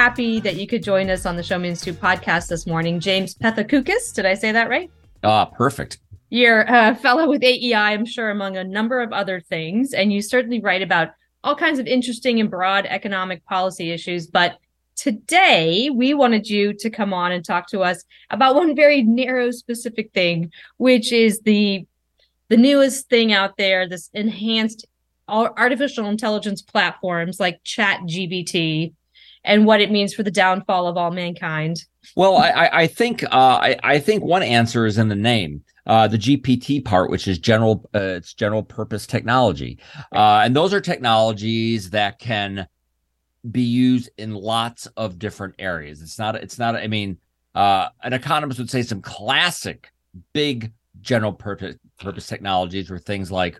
happy that you could join us on the Show Me Institute podcast this morning. James Pethokoukis, did I say that right? Ah, perfect. You're a fellow with AEI, I'm sure, among a number of other things, and you certainly write about all kinds of interesting and broad economic policy issues. But today, we wanted you to come on and talk to us about one very narrow, specific thing, which is the the newest thing out there, this enhanced artificial intelligence platforms like Chat GBT and what it means for the downfall of all mankind. Well, I, I think uh, I, I think one answer is in the name. Uh, the GPT part, which is general, uh, it's general purpose technology, uh, and those are technologies that can be used in lots of different areas. It's not, it's not. I mean, uh, an economist would say some classic big general purpose purpose technologies were things like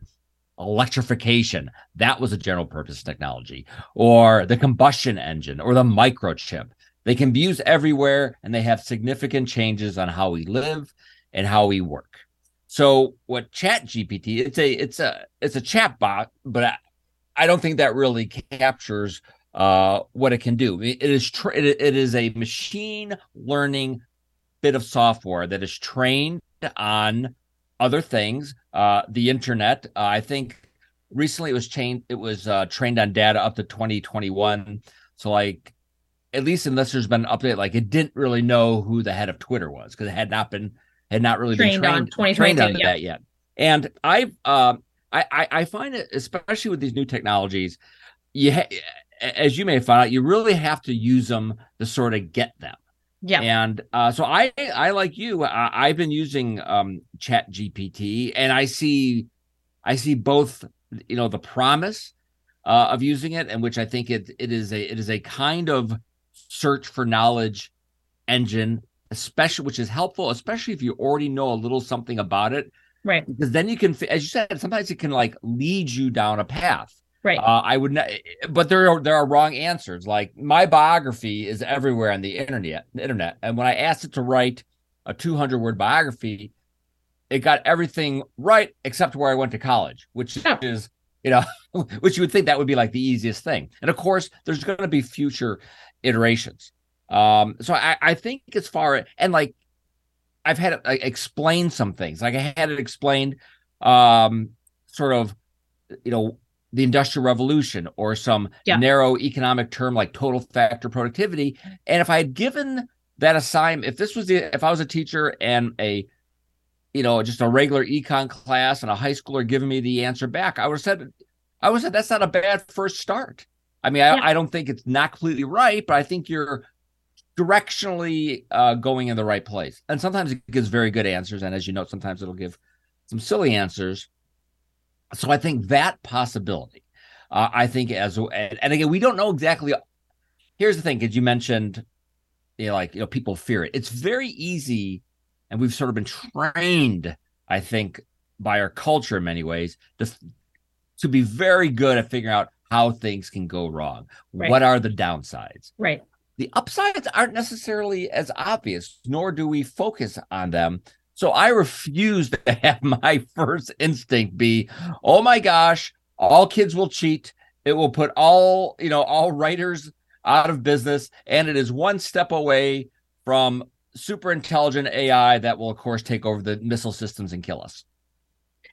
electrification. That was a general purpose technology. Or the combustion engine or the microchip. They can be used everywhere and they have significant changes on how we live and how we work. So what chat gpt it's a it's a it's a chat bot but i, I don't think that really captures uh, what it can do. It is tra- it, it is a machine learning bit of software that is trained on other things. Uh, the internet, uh, I think recently it was trained it was uh, trained on data up to 2021. So like at least unless there's been an update, like it didn't really know who the head of Twitter was because it had not been had not really trained been trained on, trained on yeah. that yet. And I've um, I, I I find it especially with these new technologies, you ha- as you may find out, you really have to use them to sort of get them. Yeah. And uh, so I, I like you, I, I've been using um, Chat GPT, and I see, I see both, you know, the promise uh, of using it, and which I think it it is a it is a kind of search for knowledge engine, especially which is helpful, especially if you already know a little something about it, Right. because then you can, as you said, sometimes it can like lead you down a path. Right. Uh, I would not, but there are there are wrong answers. Like my biography is everywhere on the internet. The internet, and when I asked it to write a 200 word biography, it got everything right except where I went to college, which Oh. is you know, which you would think that would be like the easiest thing. And of course, there's going to be future iterations. Um, so I, I think as far and like I've had it like, explain some things. Like I had it explained, um, sort of, you know, the industrial revolution or some Yeah. narrow economic term like total factor productivity. And if I had given that assignment, if this was the, if I was a teacher and a, you know, just a regular econ class and a high schooler giving me the answer back, I would have said, I would have said that's not a bad first start. I mean, I, Yeah. I don't think it's not completely right, but I think you're directionally uh, going in the right place. And sometimes it gives very good answers, and as you know, sometimes it'll give some silly answers. So I think that possibility, uh, I think as and, again, we don't know exactly. Here's the thing, because you mentioned, you know, like you know, people fear it. It's very easy, and we've sort of been trained, I think, by our culture in many ways to to be very good at figuring out how things can go wrong. Right. What are the downsides? Right. the upsides aren't necessarily as obvious, nor do we focus on them. So I refuse to have my first instinct be, oh my gosh, all kids will cheat. It will put all, you know, all writers out of business. And it is one step away from super intelligent AI that will, of course, take over the missile systems and kill us.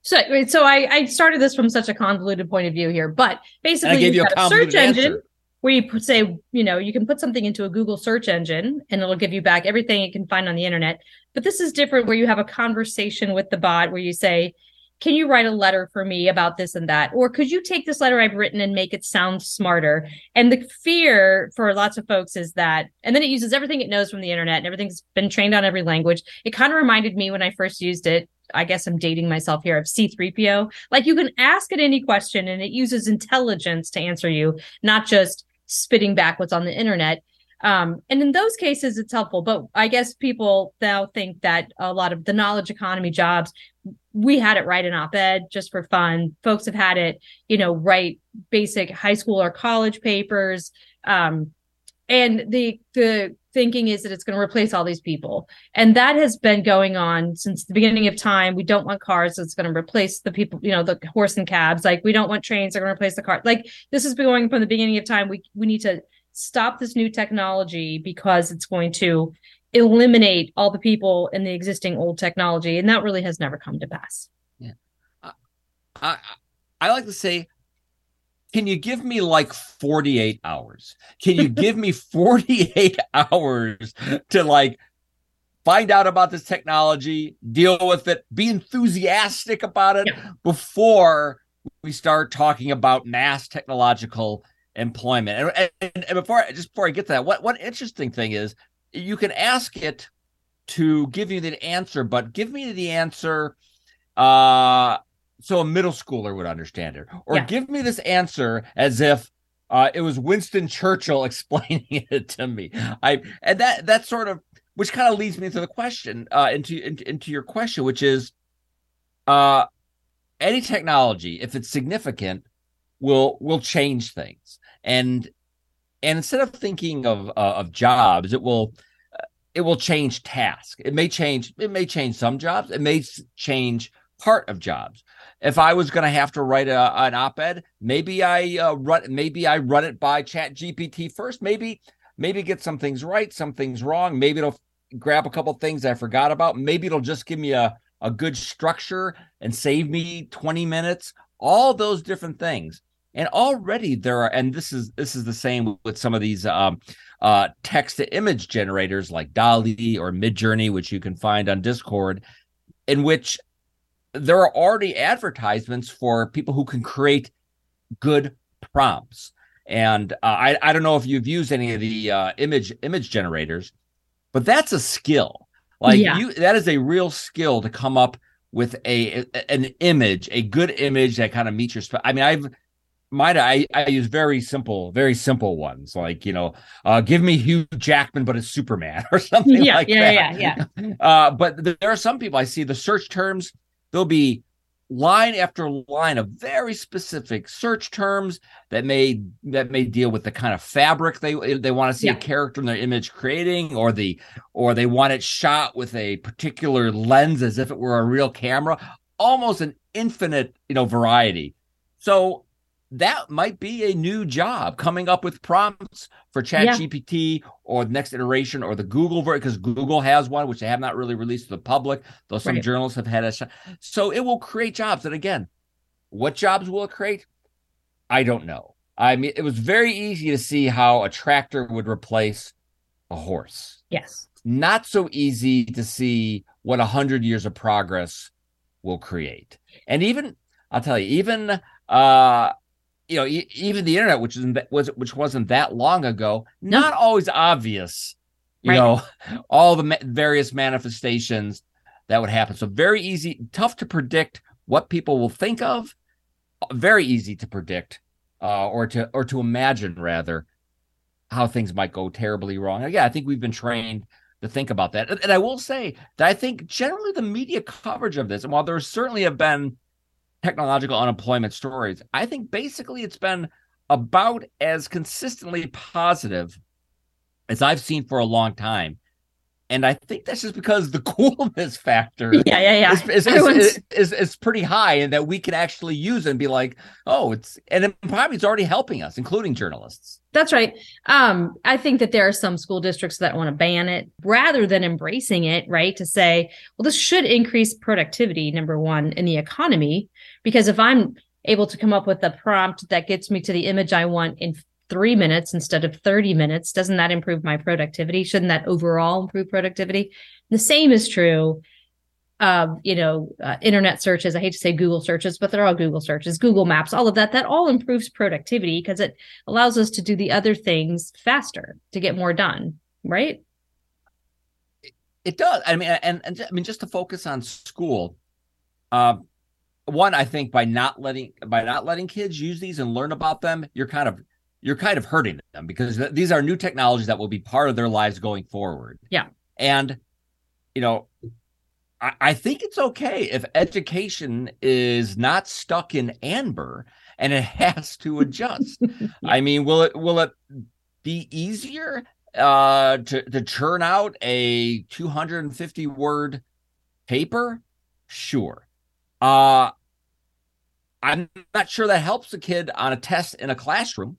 So, so I, I started this from such a convoluted point of view here, but basically, I gave you you've a got a search engine answer. Where you put, say, you know, you can put something into a Google search engine and it'll give you back everything it can find on the internet. But this is different where you have a conversation with the bot where you say, can you write a letter for me about this and that? Or could you take this letter I've written and make it sound smarter? And the fear for lots of folks is that, and then it uses everything it knows from the internet and everything's been trained on every language. It kind of reminded me when I first used it. I guess I'm dating myself here of C3PO. Like you can ask it any question and it uses intelligence to answer you, not just spitting back what's on the internet. Um, and in those cases, it's helpful. But I guess people now think that a lot of the knowledge economy jobs, we had it write an op-ed just for fun. Folks have had it, you know, write basic high school or college papers. Um, and the the thinking is that it's going to replace all these people and that has been going on since the beginning of time we don't want cars it's going to replace the people you know the horse and cabs like we don't want trains they're going to replace the car like this has been going from the beginning of time we we need to stop this new technology because it's going to eliminate all the people in the existing old technology. And that really has never come to pass. Yeah. I, I, I like to say, can you give me like 48 hours? Can you give me 48 hours to like find out about this technology, deal with it, be enthusiastic about it yeah. before we start talking about mass technological employment. And, and, and, before just before I get to that, what one interesting thing is you can ask it to give you the answer, but give me the answer uh so a middle schooler would understand it. Or yeah. give me this answer as if uh, it was Winston Churchill explaining it to me. I and that that sort of which kind of leads me to the question uh, into, into into your question, which is uh any technology, if it's significant, will will change things. And and instead of thinking of uh, of jobs, it will uh, it will change tasks. It may change it may change some jobs. It may change part of jobs. If I was going to have to write a, an op-ed, maybe I uh, run maybe I run it by Chat GPT first. Maybe maybe get some things right, some things wrong. Maybe it'll grab a couple things I forgot about. Maybe it'll just give me a a good structure and save me 20 minutes. All those different things. And already there are, and this is this is the same with some of these um, uh, text to image generators like DALL-E or Midjourney, which you can find on Discord, in which there are already advertisements for people who can create good prompts. And uh, I I don't know if you've used any of the uh, image image generators, but that's a skill. Like yeah. you, that is a real skill to come up with a an image, a good image that kind of meets your. I mean, I've might I, I use very simple, very simple ones like you know, uh, give me Hugh Jackman, but it's Superman or something yeah, like yeah, that. Yeah, yeah, uh, but there are some people I see the search terms. There'll be line after line of very specific search terms that may that may deal with the kind of fabric they they want to see yeah. a character in their image creating or the or they want it shot with a particular lens as if it were a real camera almost an infinite you know variety so that might be a new job coming up with prompts for chat yeah. gpt or the next iteration or the google version because google has one which they have not really released to the public though some right. journalists have had a shot so it will create jobs. And again what jobs will it create? I don't know. I mean it was very easy to see how a tractor would replace a horse. Yes. Not so easy to see what a hundred years of progress will create. And even i'll tell you even uh you know, e- even the internet, which isn't that, was which wasn't that long ago, not always obvious. You right. know, all the ma- various manifestations that would happen. So very easy, tough to predict what people will think of. Very easy to predict, uh, or to or to imagine rather, how things might go terribly wrong. And yeah, I think we've been trained to think about that. And, and I will say that I think generally the media coverage of this, and while there certainly have been technological unemployment stories, I think basically it's been about as consistently positive as I've seen for a long time. And I think that's just because the coolness factor yeah, yeah, yeah. Is, is, is, is, is pretty high and that we can actually use it and be like, oh, it's and it probably it's already helping us, including journalists. That's right. Um, I think that there are some school districts that want to ban it rather than embracing it, right? To say, well, this should increase productivity, number one, in the economy. Because if I'm able to come up with a prompt that gets me to the image I want in three minutes instead of 30 minutes, doesn't that improve my productivity? Shouldn't that overall improve productivity? The same is true you know, uh, internet searches. I hate to say Google searches, but they're all Google searches, Google Maps, all of that. That all improves productivity because it allows us to do the other things faster to get more done, right? It does. I mean, and, and I mean, just to focus on school, uh, one i think by not letting by not letting kids use these and learn about them you're kind of you're kind of hurting them because th- these are new technologies that will be part of their lives going forward. Yeah. And you know I, I think it's okay if education is not stuck in amber and it has to adjust. I mean will it will it be easier uh to to churn out a 250 word paper? Sure. Uh I'm not sure that helps a kid on a test in a classroom.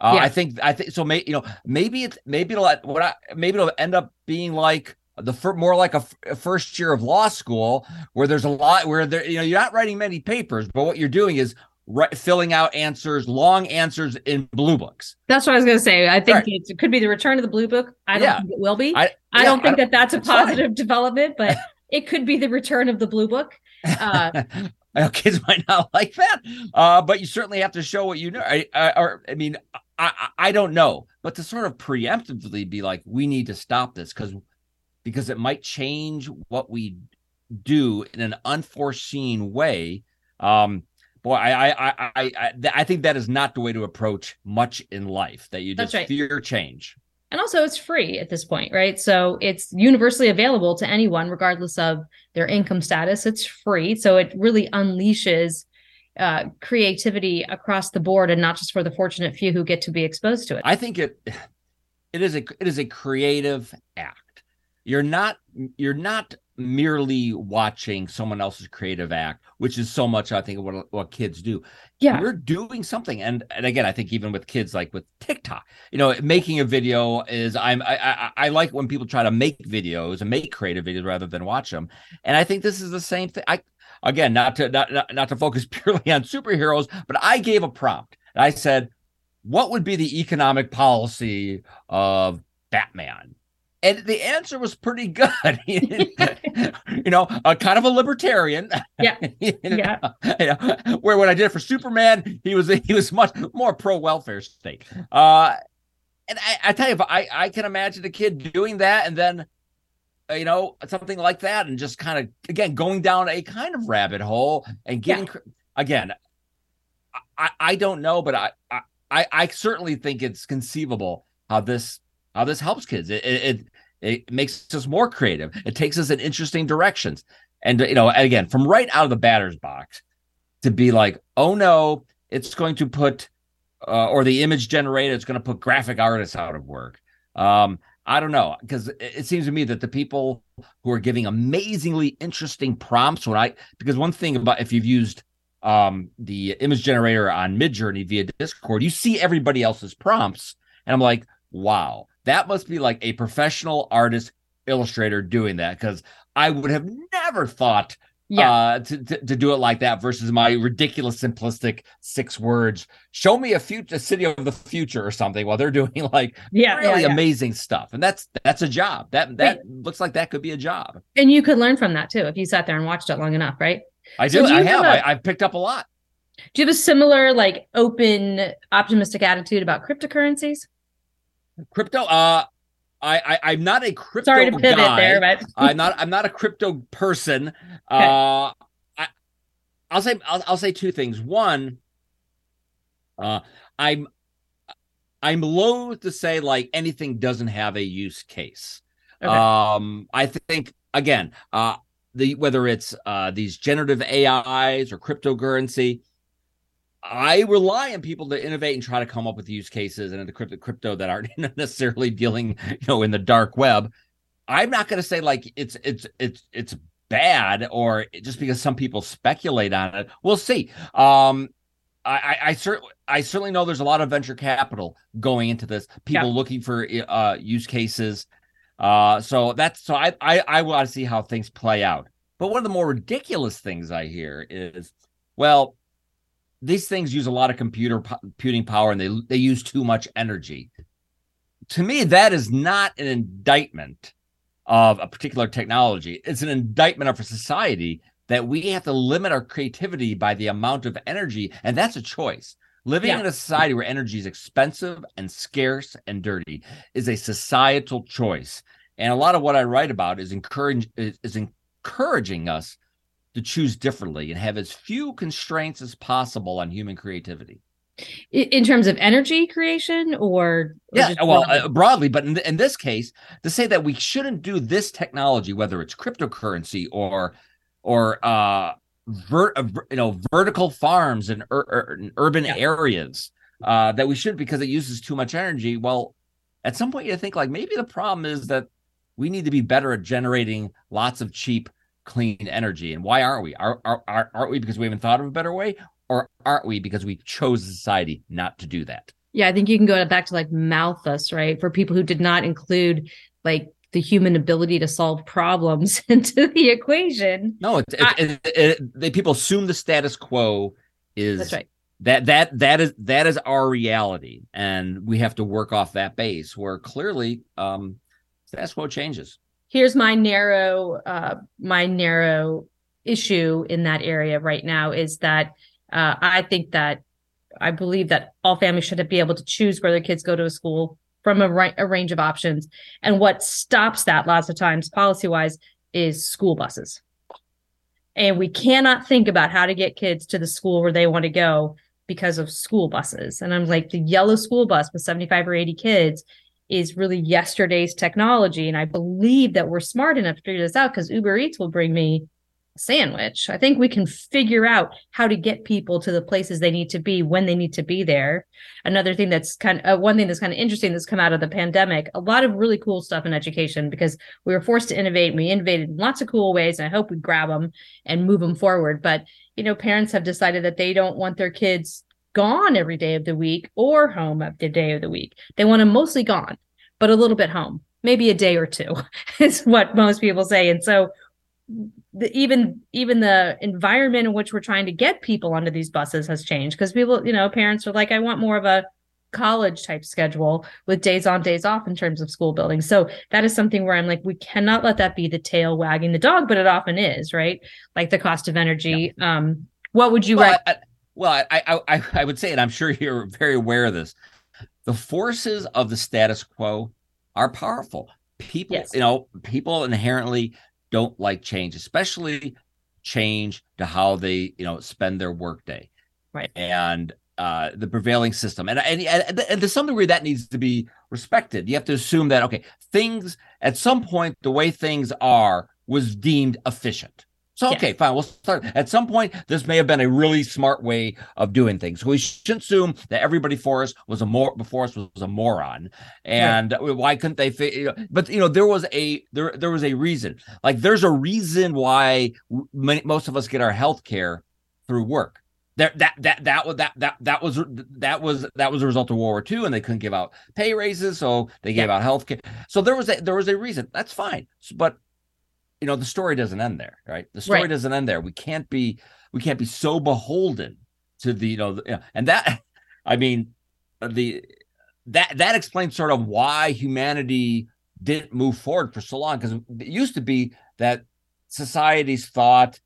Uh, yeah. I think I think so. May you know maybe it's maybe it'll what I, maybe it'll end up being like the fir- more like a, f- a first year of law school where there's a lot where there you know you're not writing many papers, but what you're doing is right, filling out answers, long answers in blue books. That's what I was going to say. I think right. it could be the return of the blue book. I don't yeah. think it will be. I, I yeah, don't think I don't, that that's a positive fine. development, but it could be the return of the blue book. Uh, kids might not like that, uh, but you certainly have to show what you know. I, I, or I mean, I, I don't know, but to sort of preemptively be like, we need to stop this because because it might change what we do in an unforeseen way. Um, boy, I, I, I, I, I think that is not the way to approach much in life. That you just right. fear change. And also, it's free at this point, right? So it's universally available to anyone, regardless of their income status. It's free, so it really unleashes uh, creativity across the board, and not just for the fortunate few who get to be exposed to it. I think it it is a it is a creative act. You're not you're not merely watching someone else's creative act, which is so much I think what what kids do. Yeah, you're doing something, and and again, I think even with kids like with TikTok, you know, making a video is I'm I I, I like when people try to make videos and make creative videos rather than watch them, and I think this is the same thing. I again, not to not not, not to focus purely on superheroes, but I gave a prompt. I said, what would be the economic policy of Batman? And the answer was pretty good. you know, a kind of a libertarian. Yeah. you know, yeah. You know, where when I did it for Superman, he was he was much more pro welfare state. Uh, and I, I tell you, I I can imagine a kid doing that, and then uh, you know something like that, and just kind of again going down a kind of rabbit hole and getting yeah. again. I I don't know, but I I I certainly think it's conceivable how this how this helps kids. It, it, it makes us more creative. It takes us in interesting directions. And you know, again, from right out of the batter's box, to be like, oh no, it's going to put, uh, or the image generator is going to put graphic artists out of work. Um, I don't know because it seems to me that the people who are giving amazingly interesting prompts when I because one thing about if you've used um, the image generator on Midjourney via Discord, you see everybody else's prompts, and I'm like, wow, that must be like a professional artist illustrator doing that because I would have never thought yeah. Uh, to, to, to do it like that versus my ridiculous simplistic six words. Show me a future city of the future or something while they're doing like yeah, really yeah, yeah. amazing stuff. And that's that's a job. That that right. looks like that could be a job. And you could learn from that too if you sat there and watched it long enough, right? I do. So do I have. have a, I, I've picked up a lot. Do you have a similar like open optimistic attitude about cryptocurrencies? Crypto. Uh, I, I am not a crypto. Sorry to pivot guy. there, but I'm not I'm not a crypto person. Okay. Uh, I I'll say I'll, I'll say two things. One, uh, I'm I'm loath to say like anything doesn't have a use case. Okay. Um, I think again, uh, the whether it's uh these generative AIs or cryptocurrency, I rely on people to innovate and try to come up with use cases and the crypto crypto that aren't necessarily dealing, you know, in the dark web. I'm not going to say like it's it's it's it's bad or just because some people speculate on it. We'll see. Um, I, I, I certainly I certainly know there's a lot of venture capital going into this. People yeah. looking for uh, use cases. Uh, so that's so I I, I want to see how things play out. But one of the more ridiculous things I hear is, well, these things use a lot of computer computing power and they they use too much energy. To me, that is not an indictment of a particular technology. It's an indictment of a society that we have to limit our creativity by the amount of energy, and that's a choice. Living yeah. in a society where energy is expensive and scarce and dirty is a societal choice. And a lot of what I write about is encourage is, is encouraging us to choose differently and have as few constraints as possible on human creativity in terms of energy creation or, or yeah well broadly? Uh, broadly but in, in, this case to say that we shouldn't do this technology whether it's cryptocurrency or or uh, ver, uh you know vertical farms in, ur- in urban yeah. areas uh, that we should because it uses too much energy well at some point you think like maybe the problem is that we need to be better at generating lots of cheap clean energy. And why aren't we? Are, are, are, aren't we because we haven't thought of a better way? Or aren't we because we chose society not to do that? Yeah, I think you can go back to like Malthus, right? For people who did not include like the human ability to solve problems into the equation. No, it's, I, it, it, they people assume the status quo is that's right. That that that is that is our reality, and we have to work off that base. Where clearly, um, status quo changes. Here's my narrow, uh, my narrow issue in that area right now is that uh, I think that I believe that all families should be able to choose where their kids go to a school from a, ra- a range of options. And what stops that lots of times, policy wise, is school buses. And we cannot think about how to get kids to the school where they want to go because of school buses. And I'm like, the yellow school bus with 75 or 80 kids is really yesterday's technology. And I believe that we're smart enough to figure this out because Uber Eats will bring me a sandwich. I think we can figure out how to get people to the places they need to be when they need to be there. Another thing that's kind of uh, one thing that's kind of interesting that's come out of the pandemic, a lot of really cool stuff in education because we were forced to innovate and we innovated in lots of cool ways. And I hope we grab them and move them forward. But, you know, parents have decided that they don't want their kids gone every day of the week or home every day of the week. They want them mostly gone, but a little bit home maybe a day or two is what most people say and so the, even even the environment in which we're trying to get people onto these buses has changed because people you know parents are like i want more of a college type schedule with days on days off in terms of school buildings so that is something where i'm like we cannot let that be the tail wagging the dog but it often is right like the cost of energy yeah. um what would you well, I, well I, I i would say and i'm sure you're very aware of this the forces of the status quo are powerful people yes. you know people inherently don't like change, especially change to how they, you know, spend their workday. Right. And uh, the prevailing system. And, and, and, and to some degree, that needs to be respected. You have to assume that, okay, things at some point, the way things are was deemed efficient. So okay, yes. fine. We'll start. At some point, this may have been a really smart way of doing things. We shouldn't assume that everybody for us was a more before us was a moron, and right. why couldn't they? You know, but you know, there was a there there was a reason. Like there's a reason why many, most of us get our health care through work. There, that that that was that that that was that was that was a result of World War II, and they couldn't give out pay raises, so they gave yeah. out health care. So there was a there was a reason. That's fine, but you know the story doesn't end there right? The story right. doesn't end there. We can't be we can't be so beholden to the you know, the, you know and that i mean the that that explains sort of why humanity didn't move forward for so long because it used to be that societies thought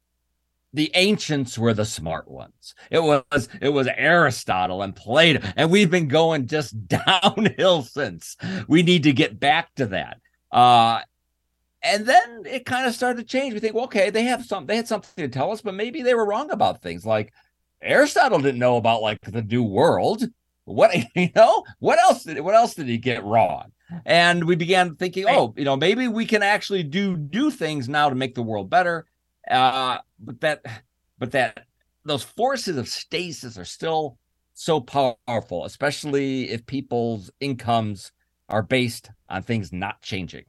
the ancients were the smart ones. It was it was aristotle and plato and we've been going just downhill since. We need to get back to that. Uh and then it kind of started to change. We think, well, okay, they have some, they had something to tell us, but maybe they were wrong about things. Like Aristotle didn't know about like the new world. What you know? What else did what else did he get wrong? And we began thinking, oh, you know, maybe we can actually do do things now to make the world better. Uh, but that, but that those forces of stasis are still so powerful, especially if people's incomes are based on things not changing.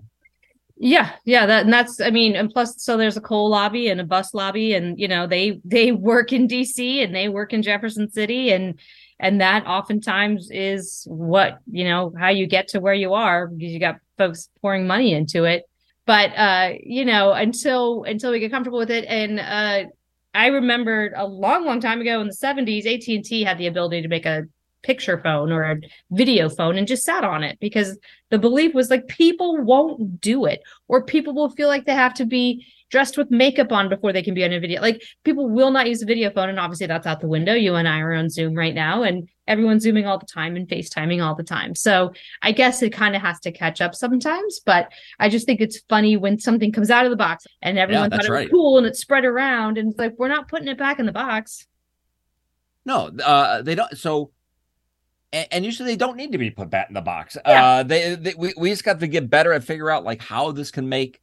Yeah, yeah, that and that's I mean, and plus so there's a coal lobby and a bus lobby and you know, they they work in DC and they work in Jefferson City and and that oftentimes is what, you know, how you get to where you are because you got folks pouring money into it. But uh, you know, until until we get comfortable with it and uh I remember a long, long time ago in the 70s, AT&T had the ability to make a picture phone or a video phone and just sat on it because the belief was like people won't do it or people will feel like they have to be dressed with makeup on before they can be on a video. Like people will not use a video phone. And obviously that's out the window. You and I are on Zoom right now and everyone's zooming all the time and FaceTiming all the time. So I guess it kind of has to catch up sometimes. But I just think it's funny when something comes out of the box and everyone yeah, thought it was right. cool and it's spread around and it's like, we're not putting it back in the box. No, uh, they don't. So and, and, usually they don't need to be put back in the box. Yeah. Uh, they, they we, we just got to get better at figure out like how this can make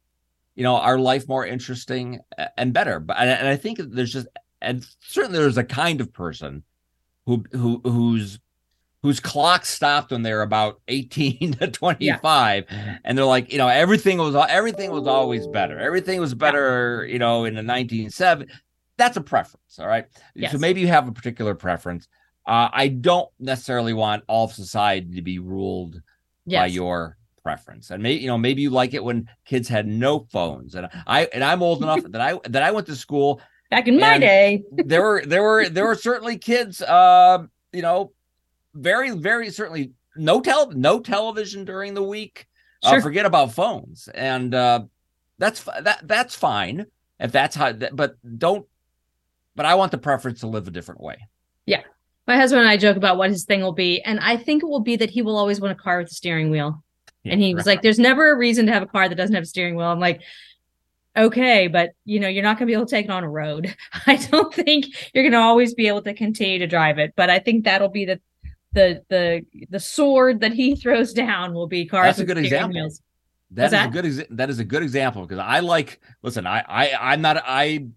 you know our life more interesting and better. But and, and I think there's just and certainly there's a kind of person who who who's whose clock stopped when they're about 18 to 25 yeah. and they're like you know everything was everything was always better everything was better you know in the 1970s that's a preference all right yes. so maybe you have a particular preference Uh, I don't necessarily want all of society to be ruled yes. by your preference. And maybe you know maybe you like it when kids had no phones. And I and I'm old enough that I that I went to school back in my day. there were there were there were certainly kids uh you know very very certainly no tel no television during the week. Uh, sure. Uh, forget about phones. And uh that's that that's fine if that's how but don't but I want the preference to live a different way. Yeah. My husband and I joke about what his thing will be, and I think it will be that he will always want a car with a steering wheel. Yeah, and he was right. like, "There's never a reason to have a car that doesn't have a steering wheel." I'm like, "Okay, but you know, you're not going to be able to take it on a road. I don't think you're going to always be able to continue to drive it. But I think that'll be the the the the sword that he throws down will be cars. That's a good example. Wheels. That is that? a good exa- that is a good example because I like listen I I I'm not I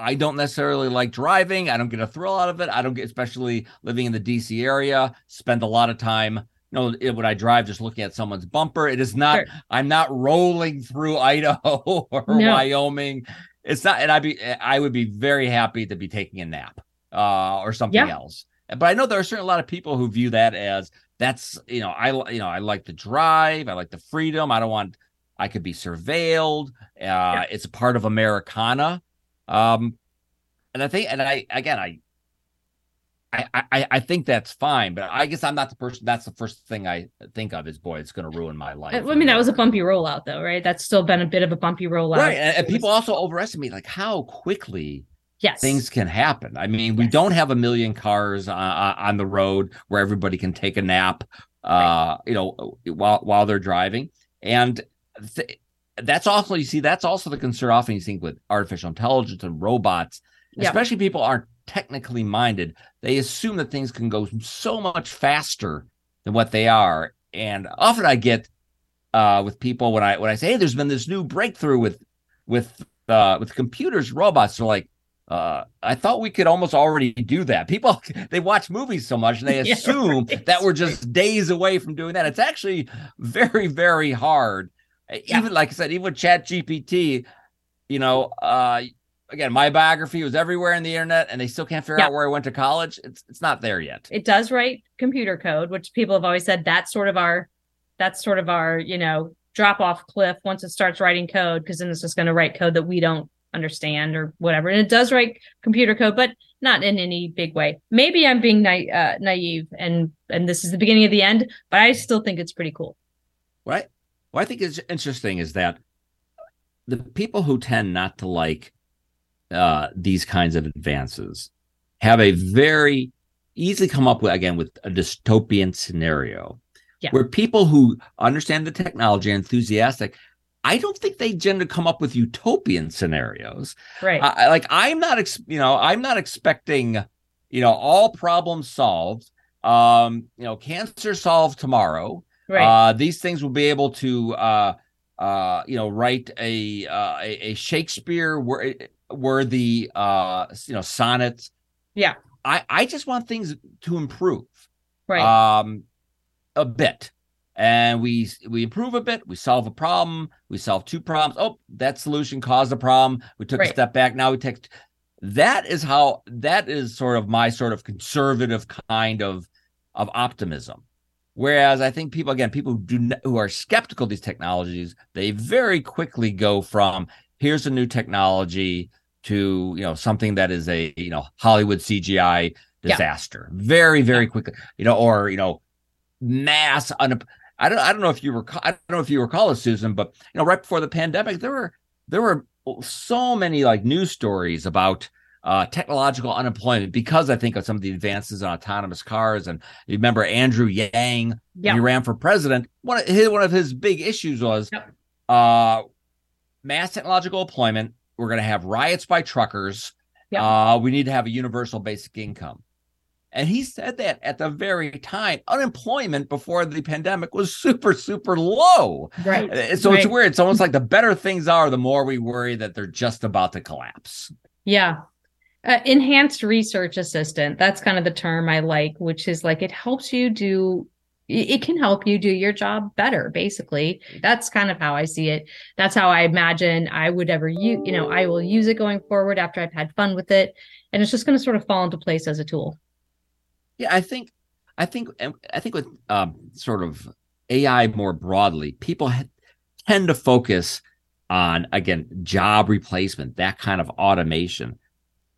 I don't necessarily like driving. I don't get a thrill out of it. I don't get especially living in the DC area. Spend a lot of time you know when I drive just looking at someone's bumper. It is not sure. I'm not rolling through Idaho or no. Wyoming. It's not and I'd be I would be very happy to be taking a nap uh or something yeah. else. But I know there are certainly a lot of people who view that as that's you know I you know I like the drive, I like the freedom. I don't want I could be surveilled. Uh, yeah. It's a part of Americana, um, and I think and I again I. I, I, I think that's fine, but I guess I'm not the person. That's the first thing I think of is boy, it's going to ruin my life. I mean, that was a bumpy rollout, though, right? That's still been a bit of a bumpy rollout, right? And, and people also overestimate like how quickly yes. things can happen. I mean, yes. we don't have a million cars uh, uh, on the road where everybody can take a nap, uh, right. you know, while while they're driving, and th- that's also you see that's also the concern often you think with artificial intelligence and robots, especially people aren't technically minded. They assume that things can go so much faster than what they are, and often I get uh, with people when I when I say, "Hey, there's been this new breakthrough with with uh, with computers, robots," they're like uh, I thought we could almost already do that. People they watch movies so much and they assume yeah, right. that we're just days away from doing that. It's actually very, very hard. Yeah. Even like I said, even with Chat GPT, you know, uh, again, my biography was everywhere in the internet, and they still can't figure yeah. out where I went to college. It's it's not there yet. It does write computer code, which people have always said that's sort of our that's sort of our you know drop off cliff once it starts writing code because then it's just going to write code that we don't understand or whatever. And it does write computer code, but not in any big way. Maybe I'm being na- uh, naive and and this is the beginning of the end, but I still think it's pretty cool. Right. What I think is interesting is that the people who tend not to like uh, these kinds of advances have a very easily come up with again with a dystopian scenario yeah. where people who understand the technology are enthusiastic I don't think they tend to come up with utopian scenarios. Right. I, like I'm not, ex- you know, I'm not expecting, you know, all problems solved. Um, you know, cancer solved tomorrow. Right. Uh, these things will be able to, uh, uh, you know, write a uh, a, a Shakespeare worthy, uh, you know, sonnets. Yeah. I I just want things to improve. Right. Um, a bit and we we improve a bit we solve a problem we solve two problems oh that solution caused a problem we took right. a step back now we take that is how that is sort of my sort of conservative kind of of optimism whereas i think people again people who do who are skeptical of these technologies they very quickly go from here's a new technology to you know something that is a you know hollywood cgi disaster yeah. very very yeah. quickly you know or you know mass un- I don't I don't know if you recall I don't know if you recall it, Susan, but you know, right before the pandemic, there were there were so many like news stories about uh, technological unemployment because I think of some of the advances in autonomous cars. And you remember Andrew Yang, yep. he ran for president. One of his, one of his big issues was yep. uh, mass technological employment. We're going to have riots by truckers. Yep. Uh, we need to have a universal basic income. And he said that at the very time, unemployment before the pandemic was super, super low. Right. Uh, so right. it's weird. It's almost like the better things are, the more we worry that they're just about to collapse. Yeah. Uh, enhanced research assistant. That's kind of the term I like, which is like it helps you do it can help you do your job better basically that's kind of how i see it that's how i imagine i would ever use you know i will use it going forward after i've had fun with it and it's just going to sort of fall into place as a tool Yeah, I think, I think, I think with um, sort of AI more broadly, people tend to focus on again job replacement, that kind of automation.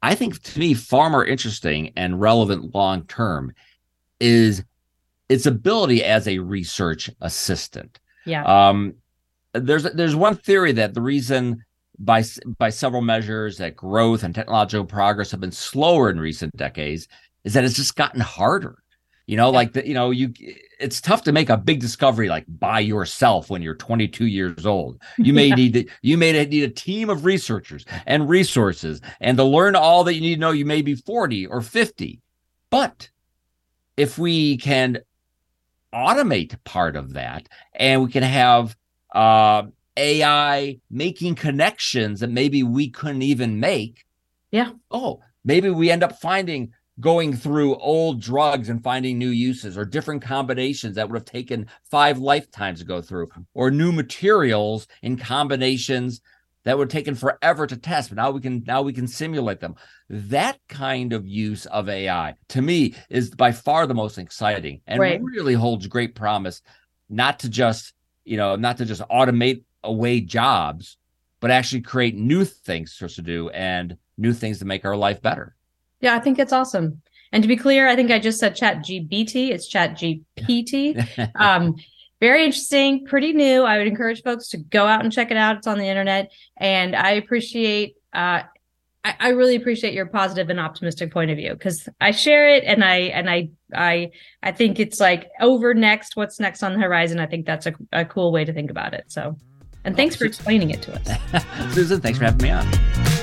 I think to me far more interesting and relevant long term is its ability as a research assistant. Yeah. Um, there's there's one theory that the reason by by several measures that growth and technological progress have been slower in recent decades is that it's just gotten harder. You know, yeah. like the, you know, you it's tough to make a big discovery like by yourself when you're 22 years old. You may yeah. need to, you may need a team of researchers and resources, and to learn all that you need to know, you may be 40 or 50. But if we can automate part of that, and we can have uh, AI making connections that maybe we couldn't even make. Yeah. Oh, maybe we end up finding going through old drugs and finding new uses or different combinations that would have taken five lifetimes to go through or new materials in combinations that would have taken forever to test but now we can now we can simulate them that kind of use of ai to me is by far the most exciting and right. really holds great promise not to just you know not to just automate away jobs but actually create new things for us to do and new things to make our life better yeah, I think it's awesome. And to be clear, I think I just said chat GPT. It's chat GPT. um, very interesting, pretty new. I would encourage folks to go out and check it out. It's on the internet. And I appreciate uh, I, I, really appreciate your positive and optimistic point of view because I share it and I and I I I think it's like over next, what's next on the horizon. I think that's a, a cool way to think about it. So and thanks for explaining it to us. Susan, thanks for having me on.